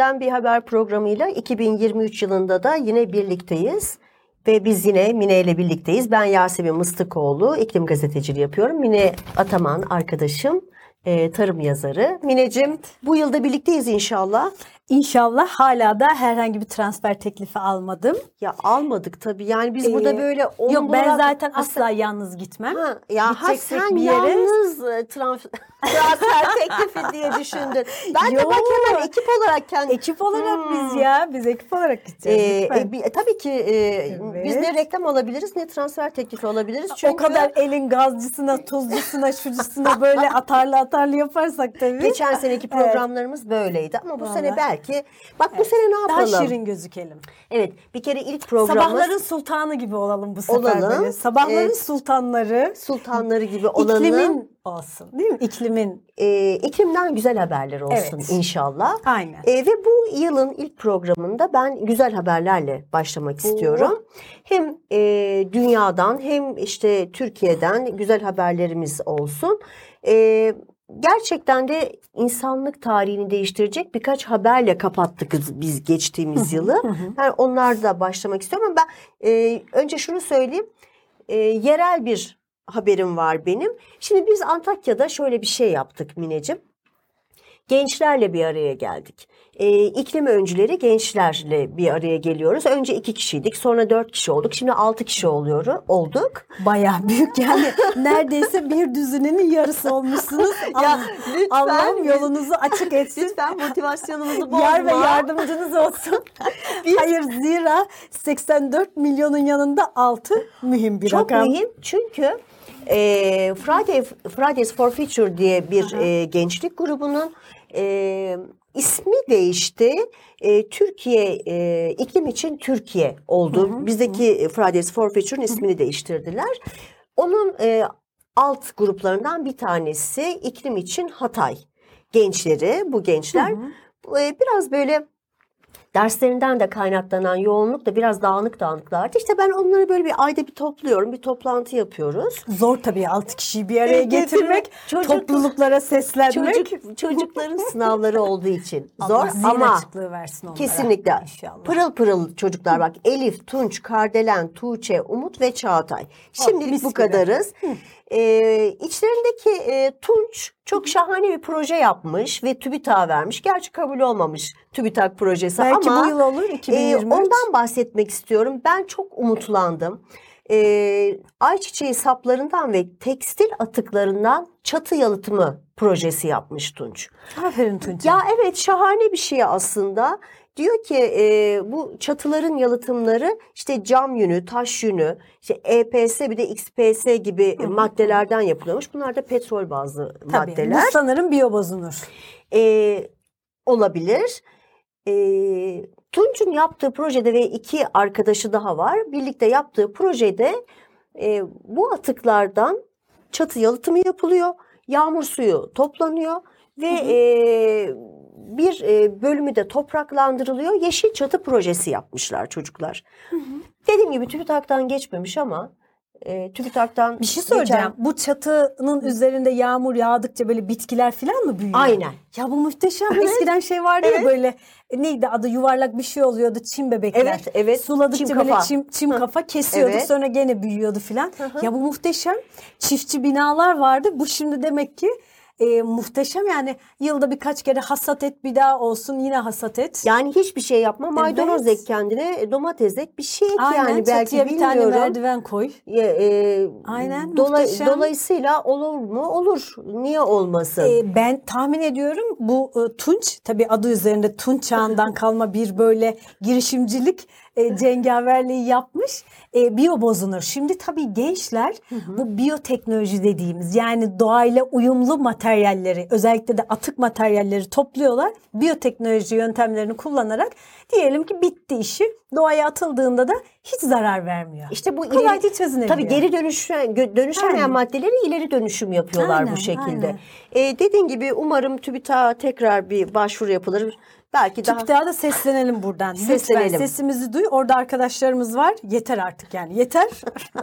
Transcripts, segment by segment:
İklimden Bir Haber programıyla 2023 yılında da yine birlikteyiz. Ve biz yine Mine ile birlikteyiz. Ben Yasemin Mıstıkoğlu, iklim gazeteciliği yapıyorum. Mine Ataman arkadaşım, e, tarım yazarı. Mineciğim bu yılda birlikteyiz inşallah. İnşallah hala da herhangi bir transfer teklifi almadım. Ya almadık tabii. Yani biz burada Ee, böyle onun Yok ben zaten Ha, asla yalnız gitmem. Ha, ya ha sen bir yere- yalnız e, trans- transfer teklifi diye düşündün. Ben de Yok. bak hemen ekip olarak kendi... Ekip olarak Hmm. biz ya. Biz ekip olarak Ee, gideceğiz. lütfen. e, bi- tabii ki e, Evet. biz ne reklam alabiliriz ne transfer teklifi alabiliriz. Çünkü o kadar elin gazcısına, tuzcusuna, şucusuna böyle atarlı atarlı yaparsak tabii. geçen seneki Evet. programlarımız böyleydi ama bu sene Vallahi. Belki bak bu sene ne Daha yapalım? şirin gözükelim. Evet bir kere ilk programımız Sabahların sultanı gibi olalım bu sefer Olalım. böyle. Sabahların Ee, sultanları. sultanları gibi olanı İklimin olsun değil mi? İklimin. e, iklimden güzel haberler olsun Evet. inşallah. Aynen. E, ve bu yılın ilk programında ben güzel haberlerle başlamak istiyorum. Hem e, dünyadan hem işte Türkiye'den güzel haberlerimiz olsun. E, gerçekten de insanlık tarihini değiştirecek birkaç haberle kapattık biz- geçtiğimiz yılı. Yani onlar da başlamak istiyorum ama ben e, önce şunu söyleyeyim. E, yerel bir haberim var benim. Şimdi biz Antakya'da şöyle bir şey yaptık Mineciğim gençlerle bir araya geldik. Ee, iklim öncüleri gençlerle bir araya geliyoruz. Önce iki kişiydik, sonra dört kişi olduk. Şimdi altı kişi oluyor, olduk. Bayağı büyük yani. Neredeyse bir düzinenin yarısı olmuşsunuz. Allah- lütfen Allah'ım biz- yolunuzu açık etsin. Lütfen motivasyonumuzu bozma. Yar ve yardımcınız olsun. Hayır zira 84 milyonun yanında 6 mühim bir Çok rakam. mühim çünkü e, Friday, Fridays for Future diye bir e, gençlik grubunun e, ismi değişti. E, Türkiye e, iklim için Türkiye oldu. Bizdeki Fridays for Future'ın ismini değiştirdiler. Onun e, alt gruplarından bir tanesi iklim için Hatay gençleri. Bu gençler e, biraz böyle derslerinden de kaynaklanan yoğunluk da biraz dağınık dağınıklardı. İşte ben onları böyle bir ayda bir topluyorum, bir toplantı yapıyoruz. Zor tabii 6 kişiyi bir araya Getirmek, çocuk- topluluklara seslenmek. Çocuk çocukların sınavları olduğu için Allah zor zihin ama açıklığı versin onlara. kesinlikle İnşallah. pırıl pırıl çocuklar bak Elif, Tunç, Kardelen, Tuğçe, Umut ve Çağatay. Şimdilik mis bu kadarız. Ee, içlerindeki e, Tunç çok şahane bir proje yapmış ve TÜBİTAK'a vermiş. Gerçi kabul olmamış TÜBİTAK projesi Belki ama bu yıl olur e, 2023. ondan bahsetmek istiyorum. Ben çok umutlandım. Ee, ayçiçeği saplarından ve tekstil atıklarından çatı yalıtımı projesi yapmış Tunç. Aferin Tunç. Ya evet şahane bir şey aslında. Diyor ki e, bu çatıların yalıtımları işte cam yünü, taş yünü, işte EPS bir de XPS gibi maddelerden yapılıyormuş. Bunlar da petrol bazlı Tabii. maddeler. Bu sanırım biyobozunur. E, olabilir. E, Tunç'un yaptığı projede ve iki arkadaşı daha var. Birlikte yaptığı projede e, bu atıklardan çatı yalıtımı yapılıyor. Yağmur suyu toplanıyor ve e, bir e, bölümü de topraklandırılıyor. Yeşil çatı projesi yapmışlar çocuklar. Dediğim gibi TÜBİTAK'tan geçmemiş ama e, TÜBİTAK'tan Bir şey geçen- soracağım. Bu çatının üzerinde yağmur yağdıkça böyle bitkiler falan mı büyüyor? Aynen. Ya bu muhteşem. Eskiden şey vardı ya böyle e, neydi adı yuvarlak bir şey oluyordu çim bebekler. Evet, evet. Suladıkça Çim böyle kafa. çim, çim kafa kesiyordu Evet. sonra gene büyüyordu filan. Ya bu muhteşem. Çiftçi binalar vardı. Bu şimdi demek ki e, muhteşem yani yılda birkaç kere hasat et bir daha olsun yine hasat et. Yani hiçbir şey yapma. Maydanoz Evet. ek kendine, domates ek bir şey ek Aynen yani belki çatıya bir tane bilmiyorum. merdiven koy. Ya, e, Aynen, dolay- muhteşem. dolayısıyla olur mu? Olur. Niye olmasın? Ee, ben tahmin ediyorum bu e, Tunç tabii adı üzerinde Tunç çağından kalma bir böyle girişimcilik e, cengaverliği yapmış. E, biyo bozunur. Şimdi tabii gençler bu biyoteknoloji dediğimiz yani doğayla uyumlu materyalleri özellikle de atık materyalleri topluyorlar. Biyoteknoloji yöntemlerini kullanarak diyelim ki bitti işi. Doğaya atıldığında da hiç zarar vermiyor. İşte bu Kolayca ileri, çözünebiliyor. tabii geri dönüşen, gö- dönüşemeyen Aynen. maddeleri ileri dönüşüm yapıyorlar Aynen, bu şekilde. aynen. Ee, dediğin gibi umarım TÜBİTAK'a tekrar bir başvuru yapılır. Belki daha TÜBİTAK'a da seslenelim buradan. Seslenelim. Lütfen sesimizi duy. Orada arkadaşlarımız var. Yeter artık yani. Yeter.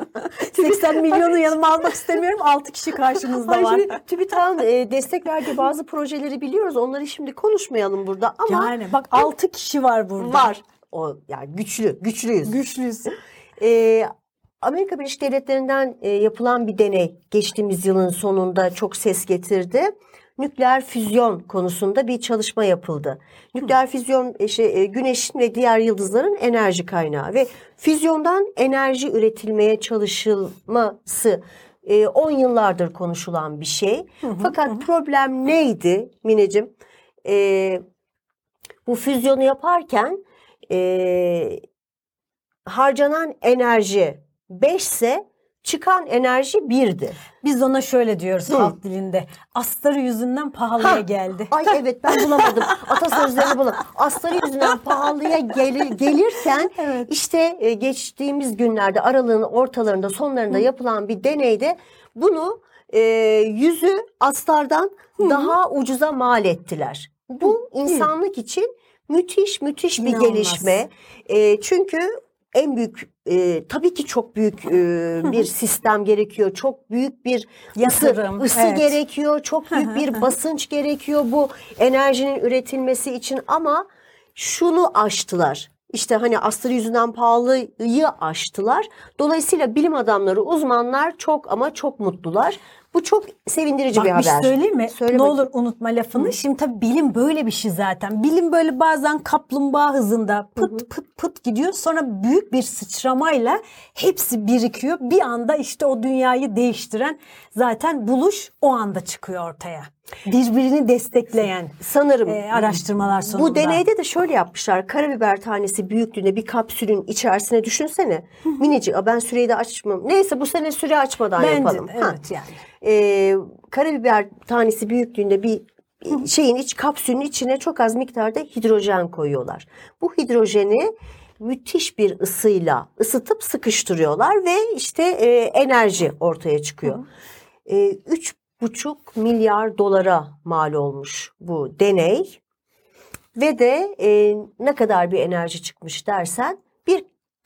80 milyonu yanıma almak istemiyorum. 6 kişi karşımızda var. TÜBİTAK'ın e, destek verdiği bazı projeleri biliyoruz. Onları şimdi konuşmayalım burada ama Yani bak 6 kişi var burada. var. O yani güçlü, güçlüyüz. Güçlüyüz. Ee, Amerika Birleşik Devletleri'nden e, yapılan bir deney geçtiğimiz yılın sonunda çok ses getirdi. Nükleer füzyon konusunda bir çalışma yapıldı. Nükleer füzyon e, şey, e, güneşin ve diğer yıldızların enerji kaynağı ve füzyondan enerji üretilmeye çalışılması e, 10 yıllardır konuşulan bir şey. Fakat problem neydi Mineciğim? E, bu füzyonu yaparken e, harcanan enerji 5 ise çıkan enerji 1'di. Biz ona şöyle diyoruz Hı. halk dilinde. Astarı yüzünden pahalıya Ha. geldi. Ay evet ben bulamadım. Atasözlerini bulamadım. Astarı yüzünden pahalıya gelir, gelirken Evet. işte e, geçtiğimiz günlerde aralığın ortalarında sonlarında yapılan bir deneyde bunu e, yüzü astardan daha ucuza mal ettiler. Bu insanlık için müthiş müthiş bir İnanılmaz. gelişme. E, çünkü en büyük e, tabii ki çok büyük e, bir sistem gerekiyor. Çok büyük bir Yatırım, ısı, ısı evet. gerekiyor. Çok büyük bir basınç gerekiyor bu enerjinin üretilmesi için ama şunu aştılar. İşte hani astarı yüzünden pahalıyı aştılar. Dolayısıyla bilim adamları, uzmanlar çok ama çok mutlular. Bu çok sevindirici Bak bir bir şey haber. söyleyeyim mi? Söyle ne bakayım. olur unutma lafını. Şimdi tabii bilim böyle bir şey zaten. Bilim böyle bazen kaplumbağa hızında pıt pıt pıt gidiyor. Sonra büyük bir sıçramayla hepsi birikiyor. Bir anda işte o dünyayı değiştiren zaten buluş o anda çıkıyor ortaya. Birbirini destekleyen Sanırım e, araştırmalar sonunda. Bu deneyde de şöyle yapmışlar. Karabiber tanesi büyüklüğünde bir kapsülün içerisine düşünsene. Minicik. "Aa, Ben süreyi de açmam. Neyse bu sene süre açmadan Bence yapalım. de, Ha. evet yani. Ee, karabiber tanesi büyüklüğünde bir şeyin iç kapsülün içine çok az miktarda hidrojen koyuyorlar. Bu hidrojeni müthiş bir ısıyla ısıtıp sıkıştırıyorlar ve işte e, enerji ortaya çıkıyor. E, üç buçuk milyar dolara mal olmuş bu deney. Ve de e, ne kadar bir enerji çıkmış dersen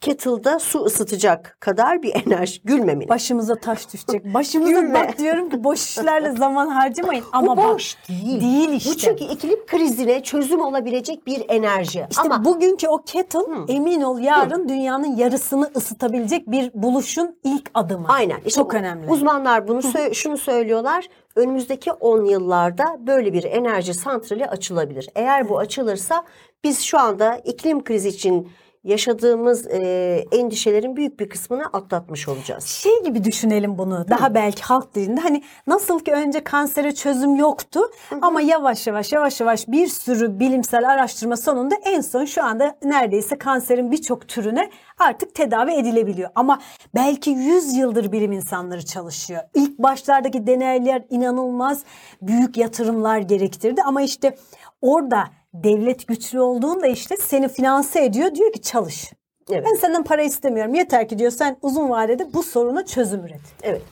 kettle'da su ısıtacak kadar bir enerji. Gülme Mine. Başımıza taş düşecek. Başımıza Gülme. bak diyorum ki boş işlerle zaman harcamayın. Ama Bu bak, boş değil. Değil işte. Bu çünkü iklim krizine çözüm olabilecek bir enerji. İşte Ama bugünkü o kettle emin ol yarın dünyanın yarısını ısıtabilecek bir buluşun ilk adımı. aynen. İşte Çok önemli. Uzmanlar bunu sö- şunu söylüyorlar. Önümüzdeki 10 yıllarda böyle bir enerji santrali açılabilir. Eğer bu açılırsa biz şu anda iklim krizi için yaşadığımız e, endişelerin büyük bir kısmını atlatmış olacağız. şey gibi düşünelim bunu daha belki halk dilinde hani nasıl ki önce kansere çözüm yoktu ama yavaş yavaş yavaş yavaş bir sürü bilimsel araştırma sonunda en son şu anda neredeyse kanserin birçok türüne artık tedavi edilebiliyor. Ama belki 100 yıldır bilim insanları çalışıyor. İlk başlardaki deneyler inanılmaz büyük yatırımlar gerektirdi ama işte orada devlet güçlü olduğunda işte seni finanse ediyor diyor ki çalış. Evet. Ben senden para istemiyorum. Yeter ki diyor sen uzun vadede bu soruna çözüm üret. Evet.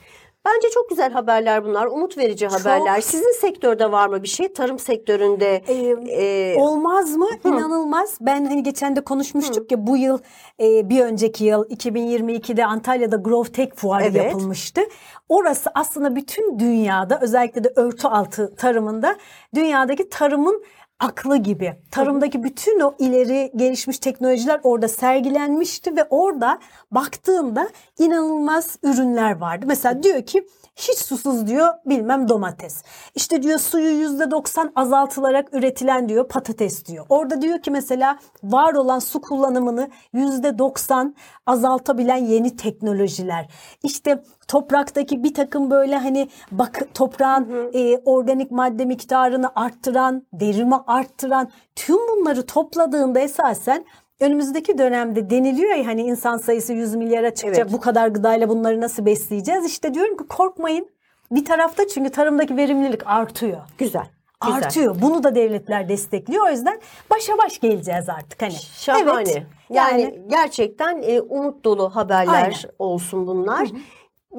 Bence çok güzel haberler bunlar. Umut verici haberler. Sizin sektörde var mı bir şey? Tarım sektöründe Ee, e, Olmaz mı? İnanılmaz. Ben hani geçen de konuşmuştuk ya bu yıl e, bir önceki yıl 2022'de Antalya'da Growth Tech fuarı Evet. yapılmıştı. Orası aslında bütün dünyada özellikle de örtü altı tarımında dünyadaki tarımın aklı gibi. Tarımdaki bütün o ileri gelişmiş teknolojiler orada sergilenmişti ve orada baktığımda inanılmaz ürünler vardı. Mesela diyor ki hiç susuz diyor bilmem domates. İşte diyor suyu %90 azaltılarak üretilen diyor patates diyor. Orada diyor ki mesela var olan su kullanımını %90 azaltabilen yeni teknolojiler. İşte topraktaki bir takım böyle hani bak toprağın e, organik madde miktarını arttıran, derimi arttıran tüm bunları topladığında esasen önümüzdeki dönemde deniliyor ya hani insan sayısı 100 milyara çıkacak Evet. bu kadar gıdayla bunları nasıl besleyeceğiz? İşte diyorum ki korkmayın. Bir tarafta çünkü tarımdaki verimlilik artıyor. güzel. Güzel. artıyor. Bunu da devletler destekliyor. O yüzden başa baş geleceğiz artık hani. Şahane. Evet, yani, gerçekten e, umut dolu haberler Aynen. olsun bunlar.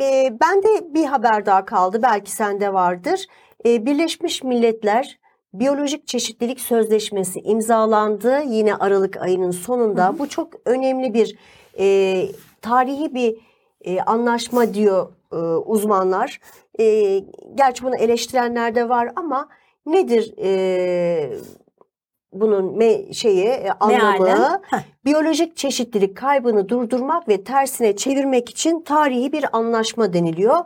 E, bende bir haber daha kaldı. Belki sende vardır. E, Birleşmiş Milletler Biyolojik Çeşitlilik Sözleşmesi imzalandı. Yine Aralık ayının sonunda. Bu çok önemli bir e, tarihi bir e, anlaşma diyor e, uzmanlar. E, gerçi bunu eleştirenler de var ama nedir e, bunun me, şeyi e, anlamı? Biyolojik çeşitlilik kaybını durdurmak ve tersine çevirmek için tarihi bir anlaşma deniliyor.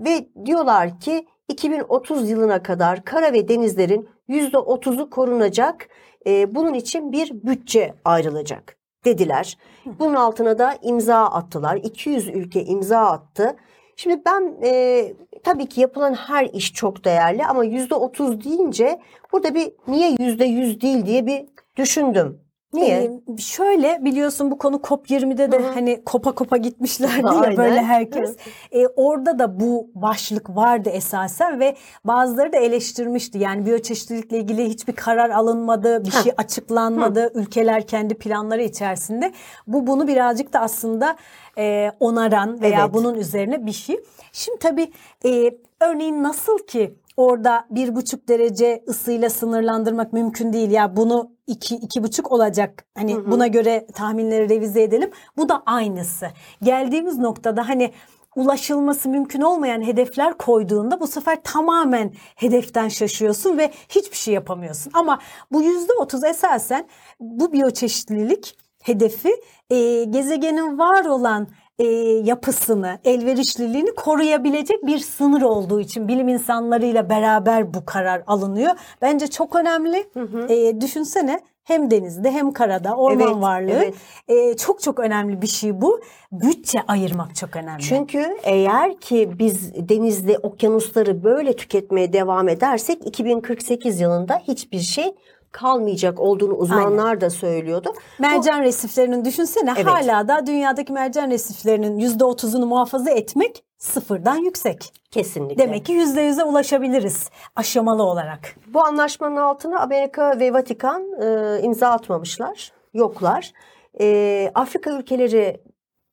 Ve diyorlar ki 2030 yılına kadar kara ve denizlerin %30'u korunacak. Ee, bunun için bir bütçe ayrılacak dediler. Bunun altına da imza attılar. 200 ülke imza attı. Şimdi ben e, tabii ki yapılan her iş çok değerli ama %30 deyince burada bir niye %100 değil diye bir düşündüm. Niye? Ee, şöyle biliyorsun bu konu COP20'de de Hı hı. hani kopa kopa gitmişlerdi Aynen. ya böyle herkes. Ee, orada da bu başlık vardı esasen ve bazıları da eleştirmişti. Yani biyoçeşitlilikle ilgili hiçbir karar alınmadı, bir Heh. şey açıklanmadı. Ülkeler kendi planları içerisinde. Bu bunu birazcık da aslında e, onaran veya Evet. bunun üzerine bir şey. Şimdi tabii e, örneğin nasıl ki orada bir buçuk derece ısıyla sınırlandırmak mümkün değil. Ya bunu iki, iki buçuk olacak. Hani Hı hı. buna göre tahminleri revize edelim. Bu da aynısı. Geldiğimiz noktada hani ulaşılması mümkün olmayan hedefler koyduğunda bu sefer tamamen hedeften şaşıyorsun ve hiçbir şey yapamıyorsun. Ama bu yüzde otuz esasen bu biyoçeşitlilik hedefi e, gezegenin var olan e, yapısını, elverişliliğini koruyabilecek bir sınır olduğu için bilim insanlarıyla beraber bu karar alınıyor. Bence çok önemli. E, düşünsene hem denizde hem karada orman Evet, varlığı evet. e, çok çok önemli bir şey bu. Bütçe ayırmak çok önemli. Çünkü eğer ki biz denizde okyanusları böyle tüketmeye devam edersek 2048 yılında hiçbir şey kalmayacak olduğunu uzmanlar da söylüyordu. mercan resiflerinin düşünsene Evet. hala da dünyadaki mercan resiflerinin %30'unu muhafaza etmek sıfırdan yüksek. Kesinlikle. Demek ki %100'e ulaşabiliriz aşamalı olarak. Bu anlaşmanın altına Amerika ve Vatikan e, imza atmamışlar. Yoklar. E, Afrika ülkeleri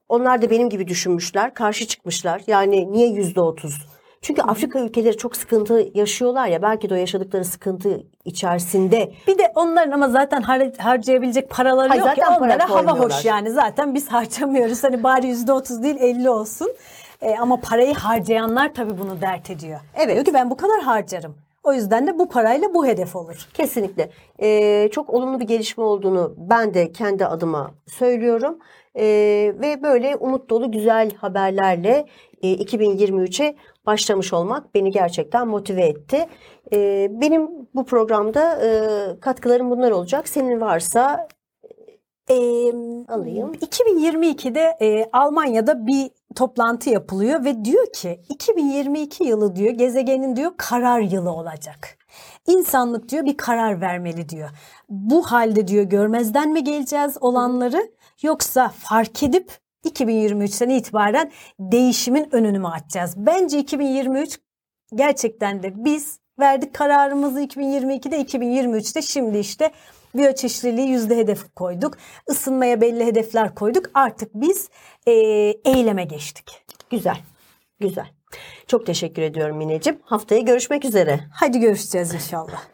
onlar da benim gibi düşünmüşler. Karşı çıkmışlar. Yani niye yüzde otuz? Çünkü Afrika ülkeleri çok sıkıntı yaşıyorlar ya. Belki de o yaşadıkları sıkıntı içerisinde Bir de onların ama zaten har- harcayabilecek paraları Hayır, yok zaten ya onlara hava hoş yani zaten biz harcamıyoruz. Hani bari %30 değil 50 olsun. E, ama parayı harcayanlar tabii bunu dert ediyor. Evet. Diyor ki ben bu kadar harcarım. O yüzden de bu parayla bu hedef olur. Kesinlikle. Ee, çok olumlu bir gelişme olduğunu ben de kendi adıma söylüyorum. Ee, ve böyle umut dolu güzel haberlerle e, 2023'e başlamış olmak beni gerçekten motive etti. Ee, benim bu programda e, katkılarım bunlar olacak. Senin varsa E, Alayım. 2022'de e, Almanya'da bir toplantı yapılıyor ve diyor ki 2022 yılı diyor gezegenin diyor karar yılı olacak. İnsanlık diyor bir karar vermeli diyor. Bu halde diyor görmezden mi geleceğiz olanları yoksa fark edip 2023'ten itibaren değişimin önünü mü açacağız? Bence 2023 gerçekten de biz verdik kararımızı 2022'de 2023'te şimdi işte biyoçeşitliliği yüzde hedef koyduk. Isınmaya belli hedefler koyduk. Artık biz e, eyleme geçtik. güzel. Güzel. Çok teşekkür ediyorum Mineciğim. Haftaya görüşmek üzere. Hadi görüşeceğiz inşallah.